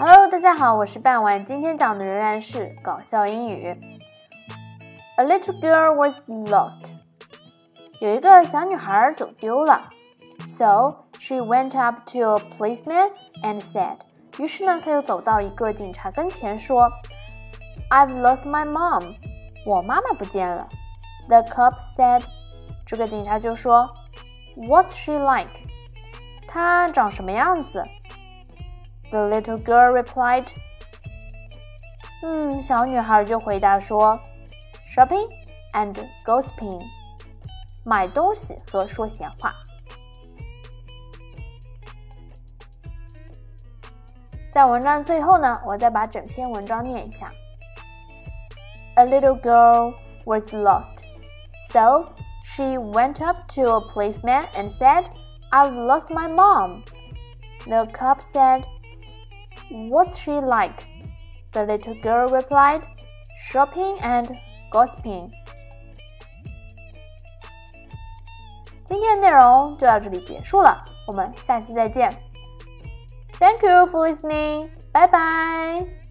Hello，大家好，我是半碗。今天讲的仍然是搞笑英语。A little girl was lost. 有一个小女孩走丢了。So she went up to a policeman and said. 于是呢，她就走到一个警察跟前说：“I've lost my mom. 我妈妈不见了。” The cop said. 这个警察就说：“What's she like? 她长什么样子？” The little girl replied. 嗯，小女孩就回答说：“Shopping and gossiping，买东西和说闲话。”在文章最后呢，我再把整篇文章念一下。A little girl was lost, so she went up to a policeman and said, "I've lost my mom." The cop said. What's she like? The little girl replied, Shopping and gossiping. 今天的内容就到这里结束了，我们下期再见。Thank you for listening. Bye bye.